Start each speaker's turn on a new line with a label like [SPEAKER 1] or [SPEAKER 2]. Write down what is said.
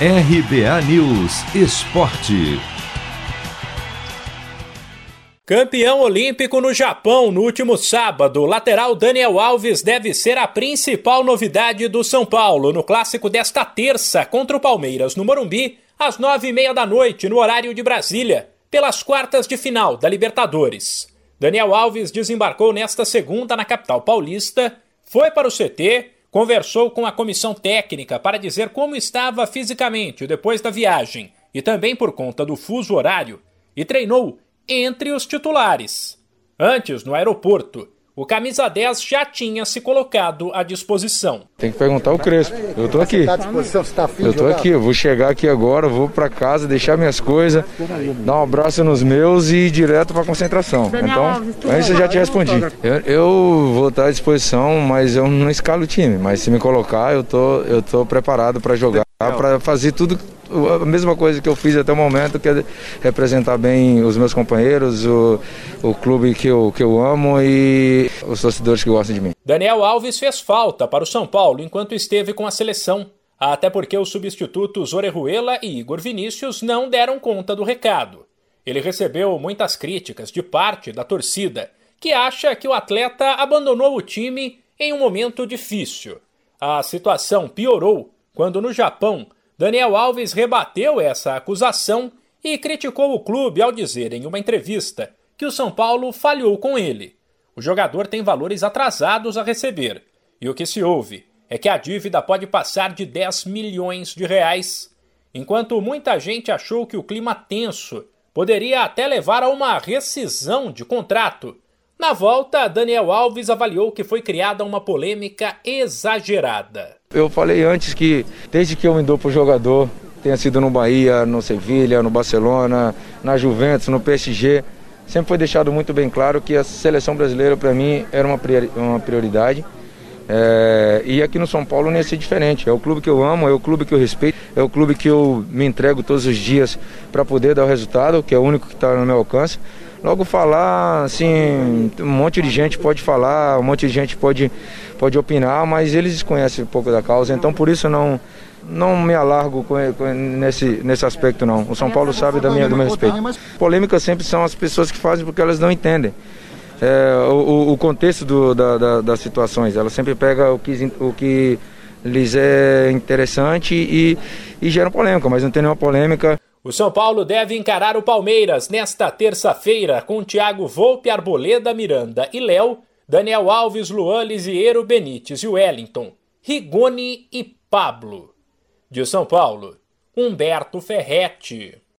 [SPEAKER 1] RBA News Esporte.
[SPEAKER 2] Campeão olímpico no Japão no último sábado, lateral Daniel Alves deve ser a principal novidade do São Paulo no clássico desta terça contra o Palmeiras no Morumbi, às nove e meia da noite, no horário de Brasília, pelas quartas de final da Libertadores. Daniel Alves desembarcou nesta segunda na capital paulista, foi para o CT conversou com a comissão técnica para dizer como estava fisicamente depois da viagem e também por conta do fuso horário e treinou entre os titulares. Antes, no aeroporto, o camisa 10 já tinha se colocado à disposição.
[SPEAKER 3] Tem que perguntar o Crespo. Eu tô aqui. Tá tá eu tô aqui, eu vou chegar aqui agora, vou para casa, deixar minhas coisas, dar um abraço nos meus e ir direto para concentração. Então, aí você já te respondi. Eu, eu, vou estar à disposição, mas eu não escalo o time, mas se me colocar, eu tô eu tô preparado para jogar, para fazer tudo a mesma coisa que eu fiz até o momento, que é representar bem os meus companheiros, o, o clube que eu, que eu amo e os torcedores que gostam de mim.
[SPEAKER 2] Daniel Alves fez falta para o São Paulo enquanto esteve com a seleção, até porque os substitutos Orejuela e Igor Vinícius não deram conta do recado. Ele recebeu muitas críticas de parte da torcida, que acha que o atleta abandonou o time em um momento difícil. A situação piorou quando no Japão Daniel Alves rebateu essa acusação e criticou o clube ao dizer em uma entrevista que o São Paulo falhou com ele. O jogador tem valores atrasados a receber, e o que se ouve é que a dívida pode passar de 10 milhões de reais, enquanto muita gente achou que o clima tenso poderia até levar a uma rescisão de contrato. Na volta, Daniel Alves avaliou que foi criada uma polêmica exagerada.
[SPEAKER 3] Eu falei antes que desde que eu me dou para o jogador, tenha sido no Bahia, no Sevilha, no Barcelona, na Juventus, no PSG, sempre foi deixado muito bem claro que a seleção brasileira para mim era uma prioridade. É, e aqui no São Paulo não ia ser diferente. É o clube que eu amo, é o clube que eu respeito, é o clube que eu me entrego todos os dias para poder dar o resultado, que é o único que está no meu alcance. Logo falar, assim, um monte de gente pode falar, um monte de gente pode, pode opinar, mas eles desconhecem um pouco da causa, então por isso não não me alargo nesse, nesse aspecto não. O São Paulo sabe da minha, do meu respeito. Polêmicas sempre são as pessoas que fazem porque elas não entendem. É, o, o, contexto do, da, da, das situações. Ela sempre pega o que, o que lhes é interessante e, e gera polêmica, mas não tem nenhuma polêmica.
[SPEAKER 2] O São Paulo deve encarar o Palmeiras nesta terça-feira com Thiago Volpe, Arboleda, Miranda e Léo, Daniel Alves, Luan, Lisieiro, Benítez e Wellington, Rigoni e Pablo. De São Paulo, Humberto Ferretti.